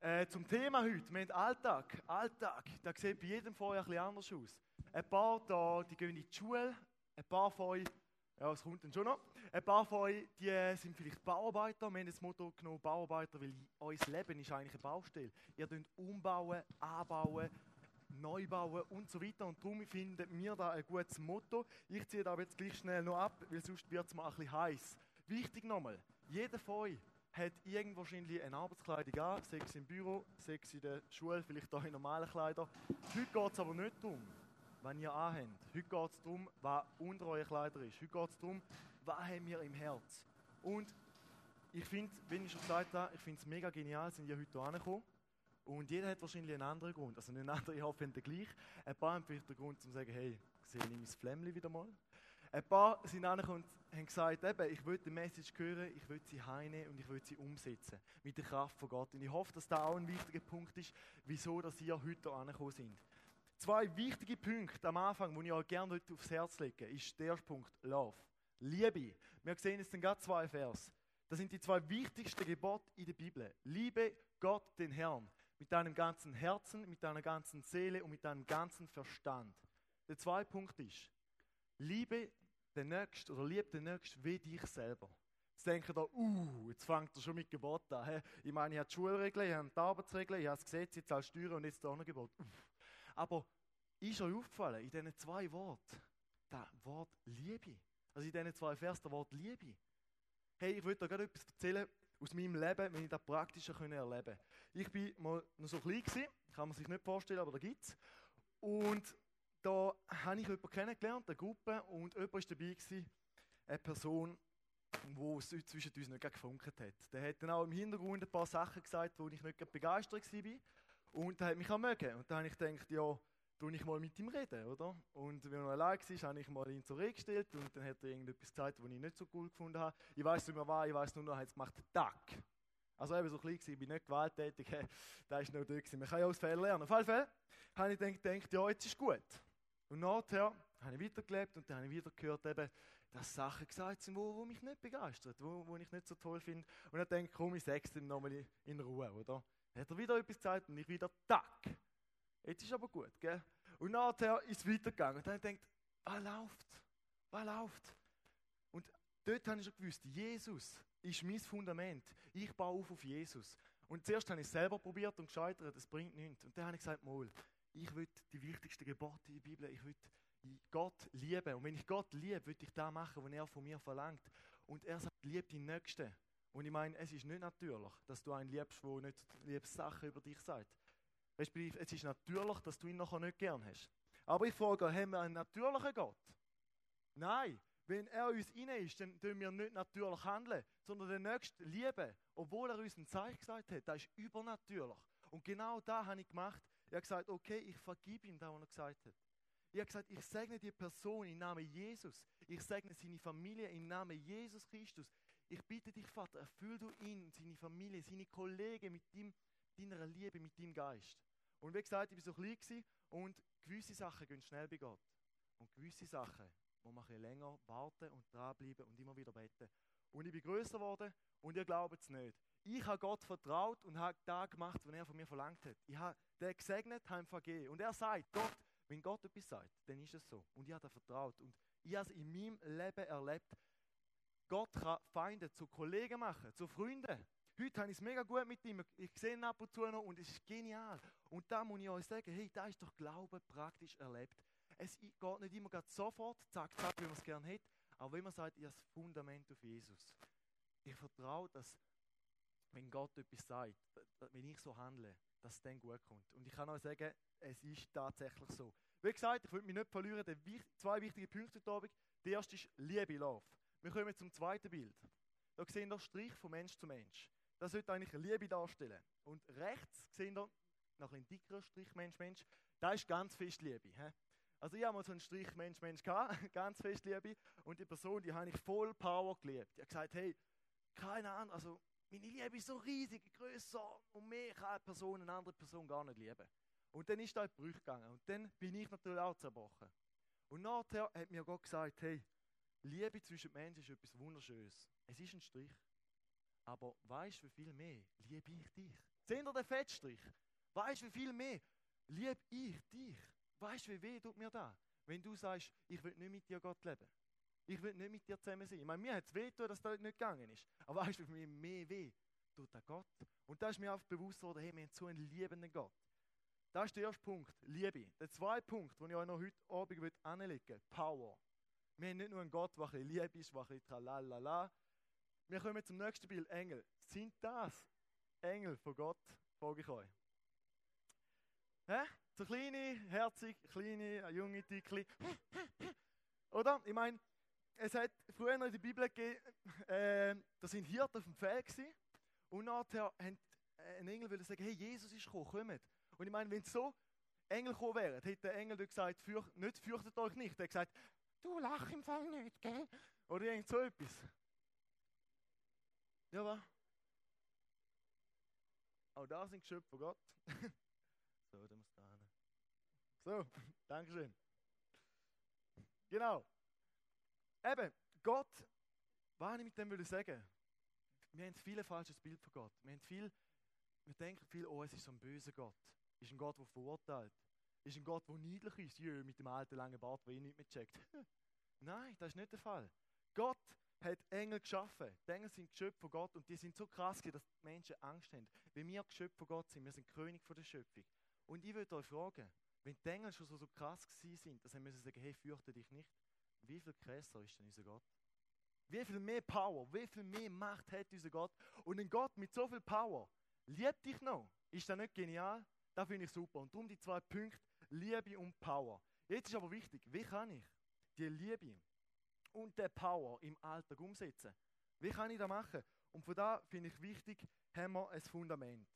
Äh, zum Thema heute, wir haben Alltag. Alltag, das sieht bei jedem von euch ein anders aus. Ein paar da, die gehen in die Schule, ein paar von euch, ja, es kommt dann schon noch, ein paar von euch, die sind vielleicht Bauarbeiter. Wir haben das Motto genommen, Bauarbeiter, weil euer Leben ist eigentlich eine Baustelle. Ihr könnt umbauen, anbauen, neu bauen und so weiter. Und darum finden wir da ein gutes Motto. Ich ziehe da jetzt gleich schnell noch ab, weil sonst wird es mal ein bisschen heiß. Wichtig nochmal, jeder von euch hat irgendwo wahrscheinlich eine Arbeitskleidung an, sechs im Büro, sechs in der Schule, vielleicht auch in normalen Kleidern. Heute geht es aber nicht darum, was ihr anhabt. Heute geht es darum, was unter euren Kleidern ist. Heute geht es darum, was haben wir im Herz. Und ich finde, wenn ich schon gesagt habe, ich finde es mega genial, sind ihr heute angekommen. Und jeder hat wahrscheinlich einen anderen Grund. Also nicht einen anderen, ich hoffe, den gleich. Ein paar haben vielleicht den Grund, um zu sagen, hey, sehe ich mein Flämmchen wieder mal. Ein paar sind angekommen und haben gesagt, eben, ich will die Message hören, ich will sie heimnehmen und ich will sie umsetzen. Mit der Kraft von Gott. Und ich hoffe, dass das auch ein wichtiger Punkt ist, wieso ihr heute angekommen sind. Zwei wichtige Punkte am Anfang, die ich euch gerne heute aufs Herz lege, ist der erste Punkt, Love. Liebe. Wir sehen jetzt dann gerade zwei Vers. Das sind die zwei wichtigsten Gebote in der Bibel. Liebe Gott, den Herrn, mit deinem ganzen Herzen, mit deiner ganzen Seele und mit deinem ganzen Verstand. Der zweite Punkt ist, liebe den Nächsten oder liebe den Nächsten wie dich selber. Jetzt denken da, uh, jetzt fängt er schon mit Gebot an. Ich meine, ich habe die Schulregeln, ich habe die Arbeitsregeln, ich habe das Gesetz jetzt als Steuer und jetzt da noch Gebot. Aber ist euch aufgefallen, in diesen zwei Worten, das Wort Liebe, also in diesen zwei Versen, das Wort Liebe. Hey, ich würde da gerade etwas erzählen aus meinem Leben, wenn ich das praktischer erleben konnte. Ich war mal noch so klein, kann man sich nicht vorstellen, aber da gibt es. Und da habe ich jemanden kennengelernt, eine Gruppe, und jemand war dabei, gewesen, eine Person, die zwischen uns nicht gefunkt hat. Der hat dann auch im Hintergrund ein paar Sachen gesagt, wo ich nicht begeistert war. Und der hat mich auch mögen. Und dann habe ich gedacht, ja, tue ich mal mit ihm reden, oder? Und wenn er allein war, habe ich mal ihn zur Rede gestellt und dann hat er irgendetwas gesagt, was ich nicht so cool gefunden habe. Ich weiß nicht mehr was, ich weiß nur noch, er hat es gemacht, Tag. Also eben so klein gewesen, ich bin nicht gewalttätig, da ist noch da. Man kann ja aus Fehlern lernen. Auf jeden Fall habe ich gedacht, ja, jetzt ist gut. Und nachher habe ich weitergelebt und dann habe ich wieder gehört, eben, dass Sachen gesagt sind, wo mich nicht begeistert, wo ich nicht so toll finde. Und dann denke ich, komm, ich sage es ihm nochmal in Ruhe, oder? Dann hat er wieder etwas gesagt und ich wieder, Tack. Jetzt ist aber gut, gell? Und nachher ist es weitergegangen. Und dann gedacht, was läuft? Was läuft? Und dort habe ich schon gewusst, Jesus ist mein Fundament. Ich baue auf auf Jesus. Und zuerst habe ich es selber probiert und gescheitert, das bringt nichts. Und dann habe ich gesagt, mal, ich will die wichtigsten Gebote in der Bibel, ich will Gott lieben. Und wenn ich Gott liebe, will ich das machen, was er von mir verlangt. Und er sagt, lieb die Nächsten. Und ich meine, es ist nicht natürlich, dass du einen liebst, der nicht liebst Sachen über dich sagt. Es ist natürlich, dass du ihn nachher nicht gern hast. Aber ich frage, haben wir einen natürlichen Gott? Nein. Wenn er uns inne ist, dann tun wir nicht natürlich handeln, sondern den Nächsten lieben. Obwohl er uns ein Zeichen gesagt hat, das ist übernatürlich. Und genau da habe ich gemacht. Ich habe gesagt, okay, ich vergib ihm das, was er gesagt hat. Ich habe gesagt, ich segne die Person im Namen Jesus. Ich segne seine Familie im Namen Jesus Christus. Ich bitte dich, Vater, erfüll du ihn, seine Familie, seine Kollegen mit ihm, deiner Liebe, mit deinem Geist. Und wie gesagt, ich war so klein und gewisse Sachen gehen schnell bei Gott. Und gewisse Sachen muss man ein länger warten und dranbleiben und immer wieder beten. Und ich bin größer geworden und ihr glaubt es nicht. Ich habe Gott vertraut und habe das gemacht, was er von mir verlangt hat. Ich habe den gesegnet, habe ihm vergeben. Und er sagt, Gott, wenn Gott etwas sagt, dann ist es so. Und ich habe da vertraut. Und ich habe es in meinem Leben erlebt. Gott kann Feinde zu Kollegen machen, zu Freunden. Heute habe ich es mega gut mit ihm. Ich sehe ihn ab und zu noch und es ist genial. Und da muss ich euch sagen, hey, da ist doch Glaube praktisch erlebt. Es geht nicht immer sofort, zack, zack, wie man es gerne hätte. Aber wenn man sagt, habe das Fundament auf Jesus. Ich vertraue, dass, wenn Gott etwas sagt, wenn ich so handle, dass es dann gut kommt. Und ich kann euch sagen, es ist tatsächlich so. Wie gesagt, ich will mich nicht verlieren, zwei wichtige Punkte heute Abend. Der erste ist Liebe, Love. Wir kommen zum zweiten Bild. Da sehen wir Strich von Mensch zu Mensch. Das sollte eigentlich eine Liebe darstellen. Und rechts sehen wir noch ein dickerer Strich Mensch, Mensch. Da ist ganz fest Liebe. He? Also ich habe mal so einen Strich Mensch, Mensch gehabt, ganz fest Liebe. Und die Person, die habe ich voll Power geliebt. Die hat gesagt, hey, keine Ahnung, also meine Liebe ist so riesig, größer und mehr kann eine Person eine andere Person gar nicht lieben. Und dann ist da in die Brüche gegangen. Und dann bin ich natürlich auch zerbrochen. Und nachher hat mir Gott gesagt, hey, Liebe zwischen Menschen ist etwas Wunderschönes. Es ist ein Strich. Aber weißt du, wie viel mehr liebe ich dich? Seht ihr den Fettstrich? Weißt du, wie viel mehr liebe ich dich? Weißt du, wie weh tut mir da? Wenn du sagst, ich will nicht mit dir Gott leben. Ich will nicht mit dir zusammen sein. Ich meine, mir hat es weh dass das nicht gegangen ist. Aber weißt du, wie mir mehr weh tut der Gott? Und da ist mir auch bewusst worden, hey, wir haben so einen liebenden Gott. Das ist der erste Punkt, Liebe. Der zweite Punkt, den ich euch noch heute Abend anlegen will, Power. Wir haben nicht nur einen Gott, der ein bisschen lieb ist, der ein bisschen tralalala. Wir kommen zum nächsten Bild, Engel. Sind das Engel von Gott? Frage ich euch. Hä? So kleine, herzig, kleine, junge, dicke. Oder? Ich meine, es hat früher in der Bibel gegeben, äh, da sind Hirten auf dem Feld gewesen, und nachher haben ein Engel sagen, hey, Jesus ist gekommen, kommt. Und ich meine, wenn so Engel gekommen wären, hätte der Engel gesagt, fürcht, nicht fürchtet euch nicht. Er hat gesagt, du lach im Fall nicht, gell? Oder irgend so etwas. Ja, was? Auch da sind Geschöpfe von Gott. so, da muss. So, Dankeschön. Genau. Eben, Gott, was ich mit dem will sagen? Wir haben viel falsches Bild von Gott. Wir, haben viel, wir denken viel, oh, es ist so ein böser Gott. Ist ein Gott, der verurteilt. Ist ein Gott, der niedlich ist. Jö, mit dem alten langen Bart, der eh nicht mehr checkt. Nein, das ist nicht der Fall. Gott hat Engel geschaffen. Die Engel sind Geschöpfe von Gott und die sind so krass, dass die Menschen Angst haben. Wenn wir Geschöpfe von Gott sind, wir sind König von der Schöpfung. Und ich würde euch fragen, wenn die Engel schon so, so krass sind, dass sie sagen, hey, fürchte dich nicht, wie viel krasser ist denn unser Gott? Wie viel mehr Power, wie viel mehr Macht hat unser Gott? Und ein Gott mit so viel Power liebt dich noch. Ist das nicht genial? Das finde ich super. Und darum die zwei Punkte, Liebe und Power. Jetzt ist aber wichtig, wie kann ich die Liebe und die Power im Alltag umsetzen? Wie kann ich das machen? Und von da finde ich wichtig, haben wir ein Fundament.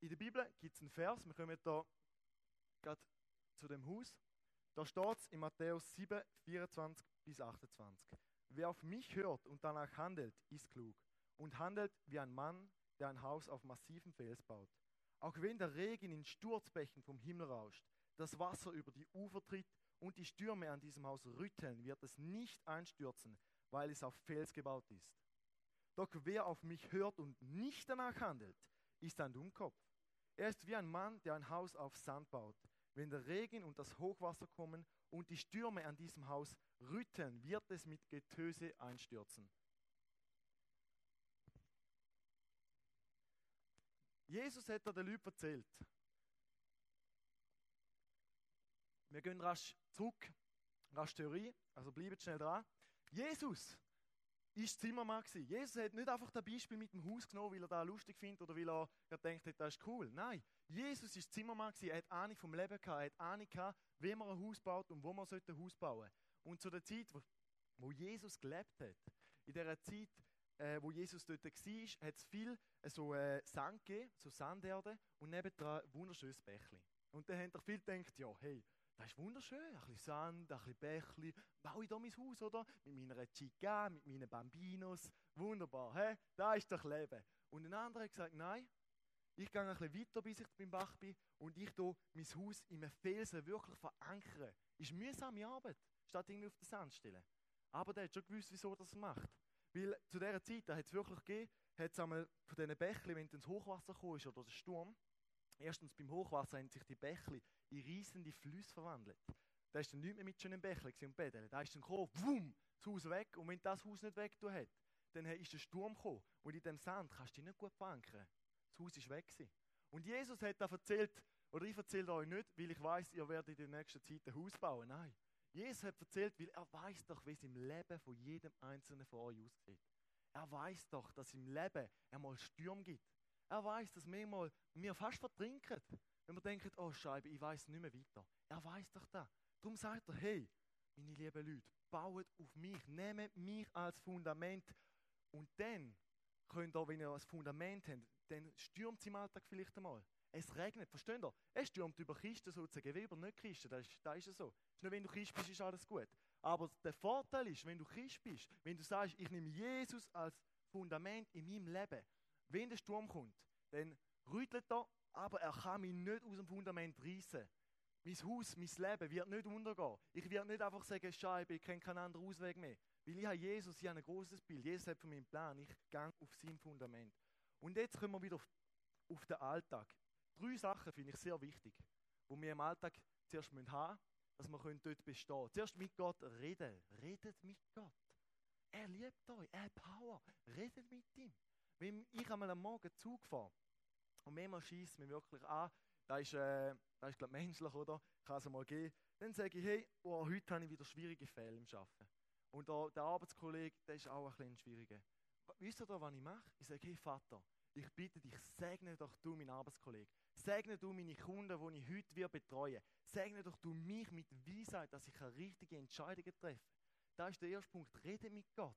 In der Bibel gibt es einen Vers, wir kommen hier gerade zu dem Haus. Da steht es in Matthäus 7, 24 bis 28. Wer auf mich hört und danach handelt, ist klug und handelt wie ein Mann, der ein Haus auf massivem Fels baut. Auch wenn der Regen in Sturzbächen vom Himmel rauscht, das Wasser über die Ufer tritt und die Stürme an diesem Haus rütteln, wird es nicht einstürzen, weil es auf Fels gebaut ist. Doch wer auf mich hört und nicht danach handelt, ist ein Dummkopf. Er ist wie ein Mann, der ein Haus auf Sand baut. Wenn der Regen und das Hochwasser kommen und die Stürme an diesem Haus rütteln, wird es mit Getöse einstürzen. Jesus hat da den Leuten erzählt. Wir gehen rasch zurück, rasch Theorie, also bleibt schnell dran. Jesus ist Zimmermann gewesen. Jesus hat nicht einfach das Beispiel mit dem Haus genommen, weil er das lustig findet oder weil er denkt, das ist cool. Nein, Jesus ist Zimmermann gewesen. Er hat Ahnung vom Leben gehabt. Er hat Ahnung gehabt, wie man ein Haus baut und wo man ein Haus bauen sollte. Und zu der Zeit, wo, Jesus gelebt hat, in der Zeit, äh, wo Jesus dort war, hat es viel äh, so äh, Sand gegeben, so Sanderde und nebendran ein wunderschönes Bächli. Und dann haben doch viele gedacht, ja, hey, das ist wunderschön, ein bisschen Sand, ein bisschen Bächli, baue ich da mein Haus, oder? Mit meiner Chica, mit meinen Bambinos, wunderbar, hä? Da ist doch Leben. Und ein anderer hat gesagt, nein, ich gehe ein bisschen weiter, bis ich beim Bach bin und ich hier mein Haus in einem Felsen wirklich verankere. Ist mühsame Arbeit, statt irgendwie auf den Sand stellen. Aber der hat schon gewusst, wieso er das macht. Weil zu dieser Zeit, da hat es wirklich gegeben, hat es einmal von diesen Bächli, wenn ins Hochwasser kam oder der Sturm, erstens beim Hochwasser haben sich die Bächli in riesende Flüsse verwandelt. Da ist dann nicht mehr mit schönen Bächli und Bädeln. Da ist dann gekommen, wumm, das Haus weg. Und wenn das Haus nicht weg hat, dann ist der Sturm gekommen. Und in dem Sand kannst du dich nicht gut verankern. Das Haus ist weg gewesen. Und Jesus hat da erzählt, oder ich erzähle euch nicht, weil ich weiß, ihr werdet in der nächsten Zeit ein Haus bauen. Nein. Jesus hat erzählt, weil er weiß doch, wie es im Leben von jedem Einzelnen von euch aussieht. Er weiß doch, dass im Leben einmal Sturm gibt. Er weiß, dass manchmal wir fast vertrinken, wenn wir denken, oh Scheibe, ich weiß nicht mehr weiter. Er weiß doch das. Darum sagt er, hey, meine lieben Leute, baut auf mich, nehmt mich als Fundament und dann könnt ihr, wenn ihr ein Fundament habt, dann stürmt es im Alltag vielleicht einmal. Es regnet, versteht ihr? Es stürmt über Kisten sozusagen, wie über nicht Kisten, das ist, das ist so. Es wenn du Christ bist, ist alles gut. Aber der Vorteil ist, wenn du Christ bist, wenn du sagst, ich nehme Jesus als Fundament in meinem Leben, wenn der Sturm kommt, dann rüttelt er, aber er kann mich nicht aus dem Fundament reißen. Mein Haus, mein Leben wird nicht untergehen. Ich werde nicht einfach sagen, Scheibe, ich kenne keinen anderen Ausweg mehr. Weil ich habe Jesus, ich habe ein großes Bild. Jesus hat von meinem Plan, ich gehe auf sein Fundament. Und jetzt kommen wir wieder auf auf den Alltag. Drei Sachen finde ich sehr wichtig, die wir im Alltag zuerst haben müssen, dass wir dort bestehen können. Zuerst mit Gott reden. Redet mit Gott. Er liebt euch, er hat Power. Redet mit ihm. Wenn ich einmal am Morgen Zug fahre und manchmal schießt mir wirklich an, da ist, äh, das ist glaube menschlich, oder? Kann es mal gehen. Dann sage ich, hey, oh, heute habe ich wieder schwierige Fälle im Arbeiten. Und der, der Arbeitskollege, der ist auch ein bisschen schwieriger. Wisst ihr, was ich mache? Ich sage, hey Vater, ich bitte dich, segne doch du meinen Arbeitskollegen. Segne du meine Kunden, die ich heute wieder betreue. Segne doch du mich mit Weisheit, dass ich eine richtige Entscheidung treffe. Das ist der erste Punkt. Rede mit Gott.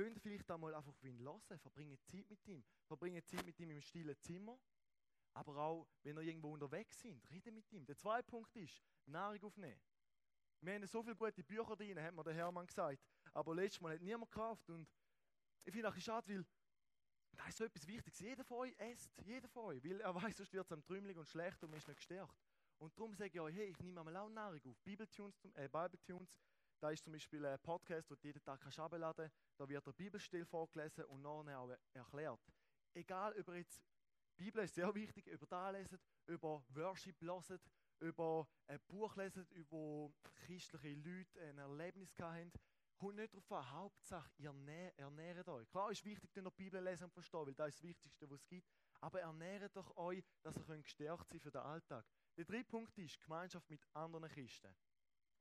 Tönt vielleicht einmal einfach auf ihn hören. Verbringe Zeit mit ihm. Verbringe Zeit mit ihm im stillen Zimmer. Aber auch, wenn ihr irgendwo unterwegs sind, rede mit ihm. Der zweite Punkt ist, Nahrung aufnehmen. Wir haben so viele gute Bücher drin, hat mir der Hermann gesagt. Aber letztes Mal hat niemand gekauft. Und ich finde es schade, weil das ist so etwas Wichtiges. Jeder von euch esst, jeder von euch. Weil er weiß, sonst wird es am trümmelig und schlecht und man ist nicht gestärkt. Und darum sage ich euch, hey, ich nehme einmal auch Nahrung auf. Bibeltunes, äh, Bibeltunes, da ist zum Beispiel ein Podcast, den du jeden Tag kannst abladen Da wird der Bibelstil vorgelesen und nachher auch erklärt. Egal, über jetzt, die Bibel ist sehr wichtig, über da lesen, über Worship lesen, über ein Buch lesen, über christliche Leute ein Erlebnis haben. Kommt nicht darauf an, Hauptsache, ihr ernährt euch. Klar ist wichtig, dass ihr die Bibel lesen und verstehen, weil das ist das Wichtigste, was es gibt. Aber ernährt doch euch, dass ihr gestärkt sein für den Alltag. Der dritte Punkt ist Gemeinschaft mit anderen Christen.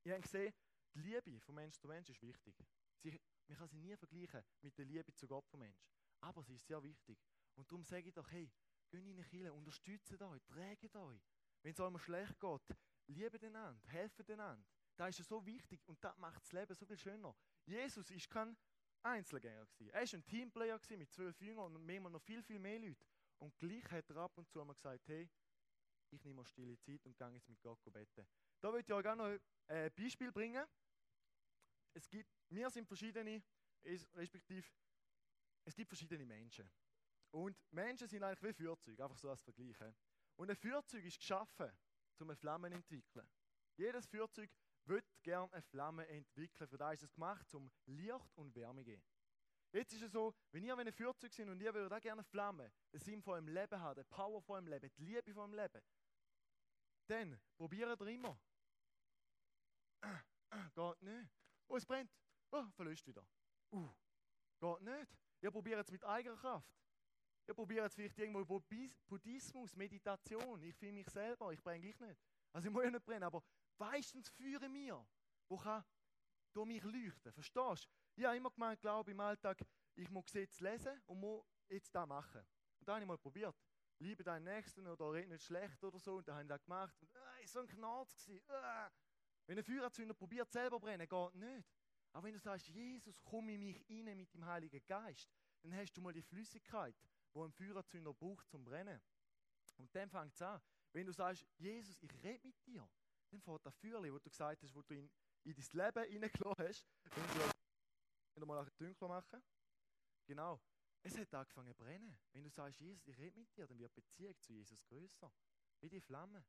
Ihr habt gesehen, die Liebe von Mensch zu Mensch ist wichtig. Sie, man kann sie nie vergleichen mit der Liebe zu Gott vom Mensch. Aber sie ist sehr wichtig. Und darum sage ich doch, hey, geht in die Kirche, unterstützt euch, trägt euch. Wenn es euch schlecht geht, liebe einander, helft einander. Das ist so wichtig und das macht das Leben so viel schöner. Jesus ist kein Einzelgänger. Gewesen. Er war ein Teamplayer mit zwölf Jüngern und manchmal noch viel, viel mehr Leute. Und gleich hat er ab und zu mal gesagt, hey, ich nehme mal stille Zeit und gehe jetzt mit Gott beten. Da würde ich auch noch ein Beispiel bringen. Es gibt, wir sind verschiedene, respektive, es gibt verschiedene Menschen. Und Menschen sind eigentlich wie Feuerzeuge, einfach so als Vergleich. Und ein Feuerzeug ist geschaffen, um eine Flamme zu entwickeln. Jedes Feuerzeug wird gerne eine Flamme entwickeln. Für das ist es gemacht, um Licht und Wärme zu geben. Jetzt ist es so, wenn ihr ein Feuerzeug sind und ihr würdet auch gerne Flamme, den Sinn von eurem Leben haben, die Power von eurem Leben, die Liebe von eurem Leben, dann probiert ihr immer. Geht nicht. Oh, es brennt. Oh, verlöscht wieder. Uh, geht nicht. Ihr probiert es mit eigener Kraft. Ihr probiert es vielleicht irgendwo Buddhismus, Meditation. Ich fühle mich selber, ich brenne gleich nicht. Also ich muss ja nicht brennen, aber meistens führe mir, wo kann durch mich leuchten. Verstehst du? Ich habe immer gemeint, glaube im Alltag, ich muss Gesetze lesen und muss jetzt das machen. Und da habe ich mal probiert. Liebe deinen Nächsten oder red nicht schlecht oder so. Und dann habe ich das gemacht. Und äh, so ein Knarz gewesen. Äh. Wenn ein Feuerzünder probiert, selber brennen, geht nicht. Aber wenn du sagst, Jesus, komm in mich rein mit dem Heiligen Geist, dann hast du mal die Flüssigkeit, die ein Feuerzünder braucht zum Brennen. Und dann fängt es an. Wenn du sagst, Jesus, ich rede mit dir, dann fährt das Feuerli, wo du gesagt hast, wo du in, in dein Leben hineingelassen hast, wenn du, wenn du mal ein dunkler machen. Genau. Es hat angefangen zu brennen. Wenn du sagst, Jesus, ich rede mit dir, dann wird die Beziehung zu Jesus größer. Wie die Flamme.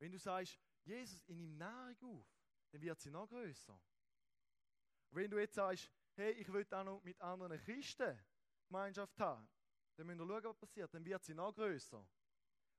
Wenn du sagst, Jesus, ich nehme Nahrung auf, dann wird sie noch größer. Wenn du jetzt sagst, hey, ich will auch noch mit anderen Christen Gemeinschaft haben, dann müssen wir schauen, was passiert. Dann wird sie noch größer.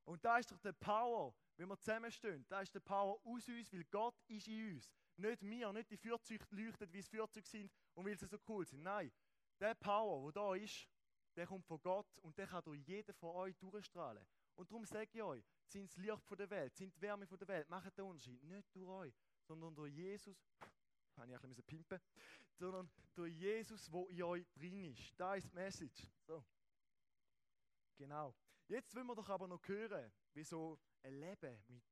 Und da ist doch der Power, wenn wir zusammenstehen. Da ist der Power aus uns, weil Gott ist in uns. Nicht wir, nicht die Feuerzeuge leuchten, wie es Feuerzeuge sind und weil sie so cool sind. Nein, der Power, der da ist, der kommt von Gott und der kann durch jeden von euch durchstrahlen. Und darum sage ich euch, sind das Licht von der Welt, sind die Wärme von der Welt, machen den Unterschied. Nicht durch euch, sondern durch Jesus. Habe ich ein bisschen pimpen. Sondern durch Jesus, wo in euch drin ist. Da ist die Message. So. Genau. Jetzt wollen wir doch aber noch hören, wie so ein Leben mit,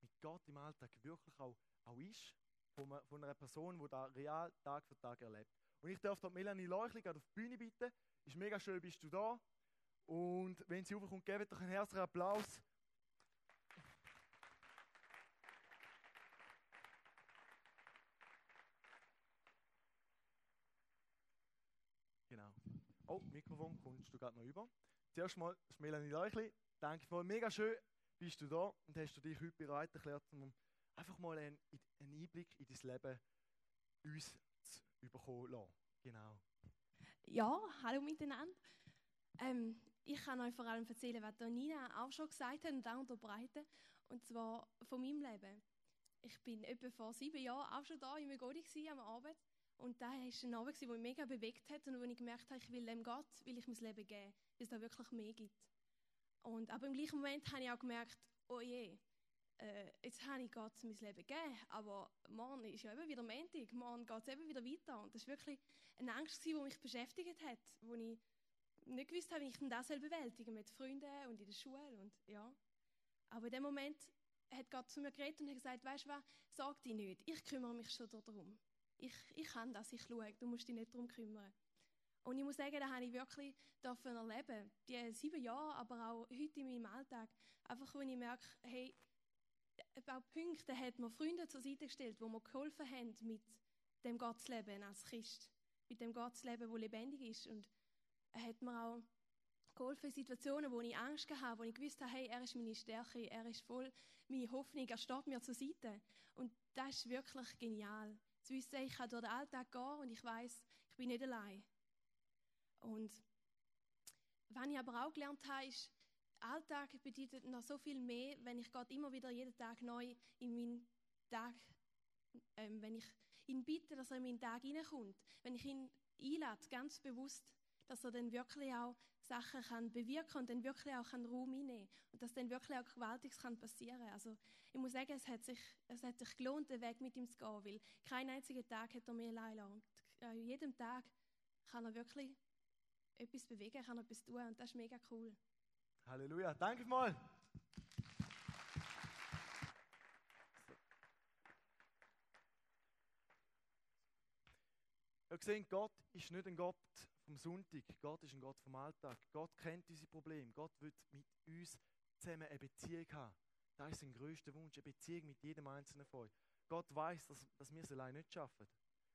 mit Gott im Alltag wirklich auch, auch ist. Von, von einer Person, die da real Tag für Tag erlebt. Und ich darf dort Melanie Leuchling auf die Bühne bitten. Ist mega schön, bist du da. Und wenn sie aufkommt, gebt doch einen herzlichen Applaus. Genau. Oh, Mikrofon kommst du gerade noch über. Zuerst mal, Melanie Leuchli, danke mal, mega schön bist du da und hast du dich heute bereit erklärt, um einfach mal einen, einen Einblick in dein Leben uns zu bekommen. Genau. Ja, hallo miteinander. Ähm, ich kann euch vor allem erzählen, was Nina auch schon gesagt hat und auch unterbreiten. Und zwar von meinem Leben. Ich bin etwa vor sieben Jahren auch schon da in Megodi am Abend. Und da war ein Abend, der mich mega bewegt hat und wo ich gemerkt habe, ich will dem Gott, will ich mein Leben geben, weil es da wirklich mehr gibt. Und aber im gleichen Moment habe ich auch gemerkt, oh je, äh, jetzt habe ich Gott mein Leben gegeben, aber morgen ist ja eben wieder Montag, morgen geht es eben wieder weiter. Und das war wirklich eine Angst, die mich beschäftigt hat, wo ich nicht gewusst habe, wie ich denn das bewältigen mit Freunden und in der Schule und ja. Aber in dem Moment hat Gott zu mir geredet und hat gesagt, weißt du was, sag dich nicht, ich kümmere mich schon darum. Ich, ich kann das, ich schaue, du musst dich nicht darum kümmern. Und ich muss sagen, da habe ich wirklich davon erleben, die sieben Jahre, aber auch heute in meinem Alltag, einfach, wenn ich merke, hey, auch Punkte hat mir Freunde zur Seite gestellt, wo mir geholfen haben mit dem Gottsleben als Christ, mit dem Gottsleben, wo lebendig ist. Und er hat mir auch geholfen in Situationen, wo ich Angst hatte, wo ich gewusst habe, hey, er ist meine Stärke, er ist voll meine Hoffnung, er steht mir zur Seite. Und das ist wirklich genial. Zu wissen, ich kann durch den Alltag gehen und ich weiß, ich bin nicht allein. Und was ich aber auch gelernt habe, ist, Alltag bedeutet noch so viel mehr, wenn ich Gott immer wieder jeden Tag neu in meinen Tag, ähm, wenn ich ihn bitte, dass er in meinen Tag hineinkommt, wenn ich ihn einlade, ganz bewusst, dass er dann wirklich auch Sachen kann bewirken und dann wirklich auch einen Raum einnehmen und dass dann wirklich auch Gewaltiges kann passieren. Also ich muss sagen, es hat sich, es hat sich gelohnt, den Weg mit ihm zu gehen, weil keinen einzigen Tag hat er mir allein und äh, jeden Tag kann er wirklich etwas bewegen, kann etwas tun und das ist mega cool. Halleluja, danke mal. Wir sehen, Gott ist nicht ein Gott vom Sonntag, Gott ist ein Gott vom Alltag. Gott kennt unsere Probleme, Gott will mit uns zusammen eine Beziehung haben. Das ist sein größter Wunsch, eine Beziehung mit jedem Einzelnen von euch. Gott weiß, dass, dass wir es allein nicht schaffen.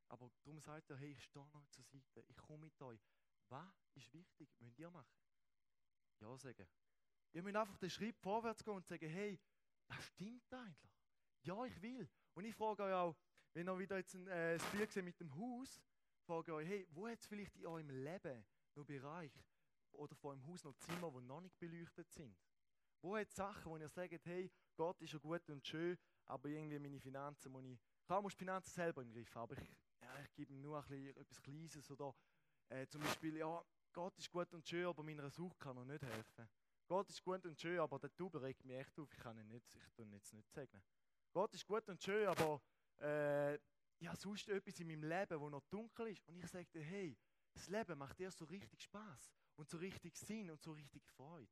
Aber darum sagt er, hey, ich stehe noch zur Seite, ich komme mit euch. Was ist wichtig? Müsst ihr machen? Ja sagen. Ihr müsst einfach den Schritt vorwärts gehen und sagen, hey, das stimmt eigentlich. Ja, ich will. Und ich frage euch auch, wenn ihr wieder jetzt ein, äh, Bild mit dem Haus, frage euch, hey, wo hat es vielleicht in eurem Leben noch Bereich oder vor eurem Haus noch Zimmer, die noch nicht beleuchtet sind? Wo hat es Sachen, wo ihr sagt, hey, Gott ist ja gut und schön, aber irgendwie meine Finanzen muss ich, klar muss die Finanzen selber im Griff haben, aber ich, ja, ich gebe ihm nur etwas Kleines oder äh, zum Beispiel, ja, Gott ist gut und schön, aber meiner Suche kann er nicht helfen. Gott ist gut und schön, aber der Tauber regt mich echt auf, ich kann ihn nicht, ich tue ihn jetzt nicht segnen. Gott ist gut und schön, aber äh, ja, sonst etwas in meinem Leben, wo noch dunkel ist. Und ich sage dir, hey, das Leben macht dir so richtig Spaß und so richtig Sinn und so richtig Freude.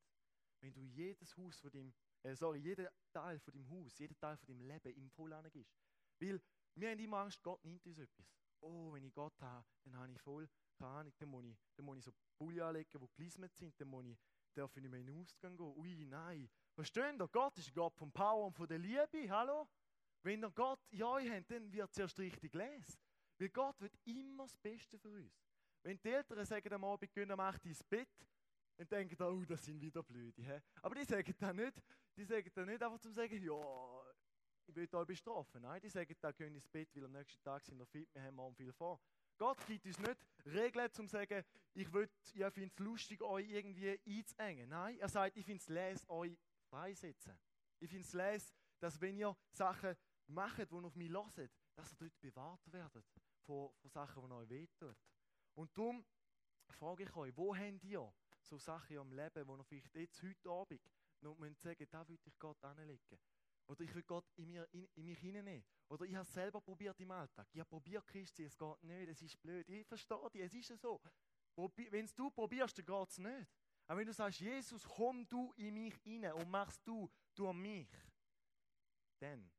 Wenn du jedes Haus von dem, äh, sorry, jeden Teil von dem Haus, jeden Teil von dem Leben im Voll gibst. Weil wir haben immer Angst, Gott nimmt uns etwas. Oh, wenn ich Gott habe, dann habe ich voll, keine Ahnung, dann muss ich, dann muss ich so Pulli anlegen, die gelismet sind, dann muss ich, darf ich nicht mehr in den Ausgang gehen. Ui, nein. Verstehen ihr? Gott ist Gott vom Power und von der Liebe, hallo? Wenn ihr Gott in euch habt, dann wird es erst richtig gelesen. Weil Gott wird immer das Beste für uns. Wenn die Eltern sagen am Abend, gehen am 8 ins Bett, dann denken die, oh, das sind wieder Blöde. He? Aber die sagen dann nicht, die sagen dann nicht einfach zum sagen, ja, ich will euch bestrafen. Nein, die sagen dann, gehen ins Bett, weil am nächsten Tag sind wir fit, wir haben morgen viel vor. Gott gibt uns nicht Regeln, um zu sagen, ich, ich finde es lustig, euch irgendwie einzuengen. Nein, er sagt, ich finde es les, euch freisetzen. Ich finde es les, dass wenn ihr Sachen macht, die auf mich hören, dass ihr dort bewahrt werdet vor, vor Sachen, die euch wehtun. Und darum frage ich euch, wo habt ihr so Sachen eurem Leben, wo ihr vielleicht jetzt heute Abend noch müsst sagen, da würde ich Gott anlegen. Oder ich will Gott in, mir, in, in mich hineinnehmen. Oder ich habe es selber probiert im Alltag. Ich habe probiert Christi, es geht nicht, es ist blöd. Ich verstehe dich, es ist so. Wenn du probierst, dann geht es nicht. Aber wenn du sagst, Jesus, komm du in mich hinein und machst du durch mich, dann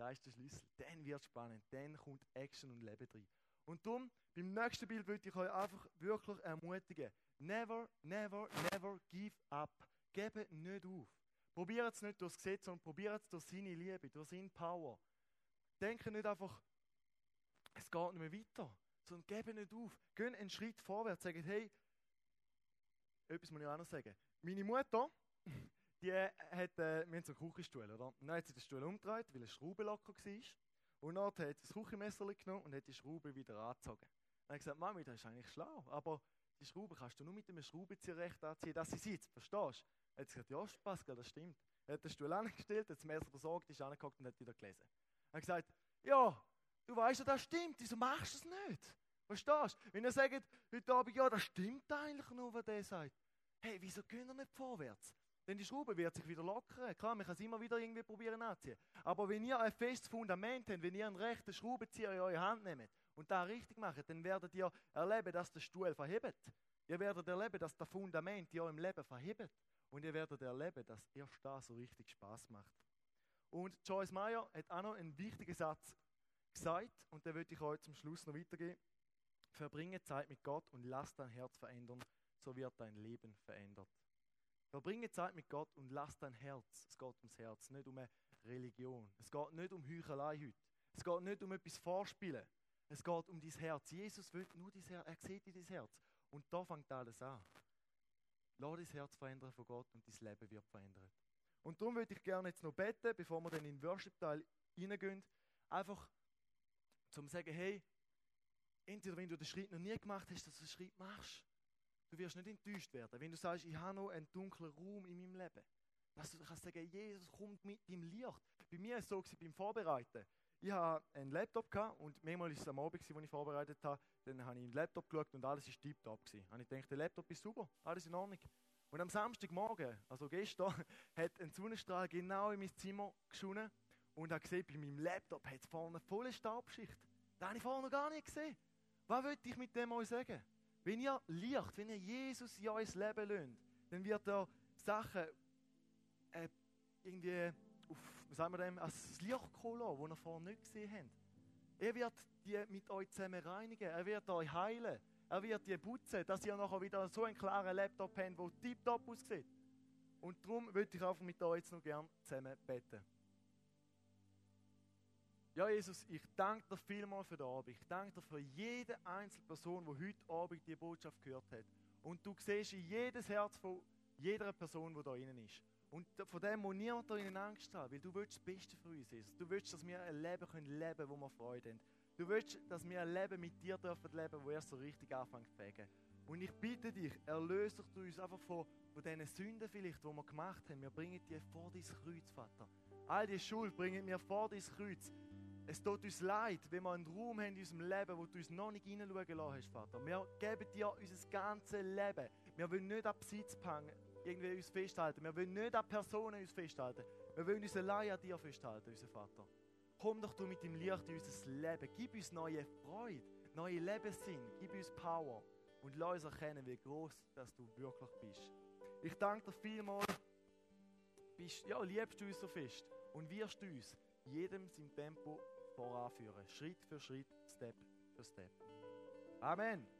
das ist der Schlüssel. Dann wird es spannend. Dann kommt Action und Leben drin. Und darum, beim nächsten Bild würde ich euch einfach wirklich ermutigen. Never, never, never give up. Gebt nicht auf. Probiert es nicht durchs Gesetz, sondern probiert es durch seine Liebe, durch seine Power. Denke nicht einfach, es geht nicht mehr weiter, sondern gebt nicht auf. Geht einen Schritt vorwärts, sagt, hey, etwas muss ich auch noch sagen. Meine Mutter, die hat, äh, wir haben so einen Küchenstuhl, oder? Und dann hat sie den Stuhl umgedreht, weil eine Schraube locker war. Und dann hat sie das Küchenmesser genommen und hat die Schraube wieder angezogen. Dann habe ich gesagt, Mami, das ist eigentlich schlau, aber die Schraube kannst du nur mit einem Schraubenzieher recht anziehen, dass sie sitzt. Verstehst du? Hat gesagt, ja, Pascal, das stimmt. Er hat den Stuhl angestellt, hat das Messer versorgt, ist angeguckt und hat wieder gelesen. Er hat gesagt, ja, du weißt ja, das stimmt, wieso machst du es nicht? Verstehst du? Wenn er sagt, heute Abend, ja, das stimmt eigentlich nur, was der sagt. Hey, wieso gehen wir nicht vorwärts? Denn die Schraube wird sich wieder lockern. Klar, man kann es immer wieder irgendwie probieren anziehen. Aber wenn ihr ein festes Fundament habt, wenn ihr einen rechten Schraubenzieher in eure Hand nehmt und da richtig macht, dann werdet ihr erleben, dass der Stuhl verhebt. Ihr werdet erleben, dass das Fundament in eurem Leben verhebt. Und ihr werdet erleben, dass erst da so richtig Spaß macht. Und Joyce Meyer hat auch noch einen wichtigen Satz gesagt, und den würde ich euch zum Schluss noch weitergeben. Verbringe Zeit mit Gott und lass dein Herz verändern, so wird dein Leben verändert. Verbringe Zeit mit Gott und lass dein Herz, es geht ums Herz, nicht um eine Religion. Es geht nicht um Heuchelei heute. Es geht nicht um etwas Vorspielen. Es geht um dein Herz. Jesus will nur dein Herz, er sieht in dein Herz. Und da fängt alles an. Lass dein Herz verändern von Gott und dein Leben wird verändert. Und darum würde ich gerne jetzt noch beten, bevor wir dann in den Worship-Teil reingehen, einfach zum sagen, hey, entweder wenn du den Schritt noch nie gemacht hast, dass du den Schritt machst, du wirst nicht enttäuscht werden. Wenn du sagst, ich habe noch einen dunklen Raum in meinem Leben, dass du kannst sagen, Jesus kommt mit deinem Licht. Bei mir war es so beim Vorbereiten. Ich hatte einen Laptop und manchmal war es am Abend, als ich vorbereitet habe, dann habe ich in den Laptop geschaut und alles war tiptop. Und ich dachte, der Laptop ist super, alles in Ordnung. Und am Samstagmorgen, also gestern, hat ein Sonnenstrahl genau in mein Zimmer geschonen und habe gesehen, bei meinem Laptop hat es vorne eine volle Staubschicht. Das habe ich vorne noch gar nicht gesehen. Was wollte ich mit dem euch sagen? Wenn ihr Licht, wenn ihr Jesus in euer Leben lönt, dann wird er Sachen äh, irgendwie auf, was sagen wir dem, als Licht kommen das ihr vorher nicht gesehen habt. Er wird die mit euch zusammen reinigen. Er wird euch heilen. Er wird die putzen, dass ihr nachher wieder so einen klaren Laptop habt, der tiptop aussieht. Und darum würde ich einfach mit euch jetzt noch gerne zusammen beten. Ja, Jesus, ich danke dir vielmal für den Abend. Ich danke dir für jede einzelne Person, die heute Abend die Botschaft gehört hat. Und du siehst in jedes Herz von jeder Person, die da innen ist. Und von dem muss niemand da innen Angst haben, weil du willst das Beste für uns ist. Du willst, dass wir ein Leben können leben wo wir Freude haben. Du willst, dass wir ein Leben mit dir dürfen leben, wo er so richtig anfängt zu fegen. Und ich bitte dich, erlöse dich uns einfach von, von diesen Sünden vielleicht, die wir gemacht haben. Wir bringen die vor dein Kreuz, Vater. All die Schuld bringen wir vor dein Kreuz. Es tut uns leid, wenn wir einen Raum haben in unserem Leben, wo du uns noch nicht hineinschauen lassen hast, Vater. Wir geben dir unser ganzes Leben. Wir wollen nicht an Besitz irgendwie uns festhalten. Wir wollen nicht an Personen uns festhalten. Wir wollen uns allein an dir festhalten, unser Vater. Komm doch du mit dem Licht in unser Leben. Gib uns neue Freude, neue Lebenssinn. Gib uns Power. Und lass uns erkennen, wie groß dass du wirklich bist. Ich danke dir vielmals. Bist, ja, liebst du uns so fest und wirst du uns jedem sein Tempo voranführen. Schritt für Schritt, Step für Step. Amen.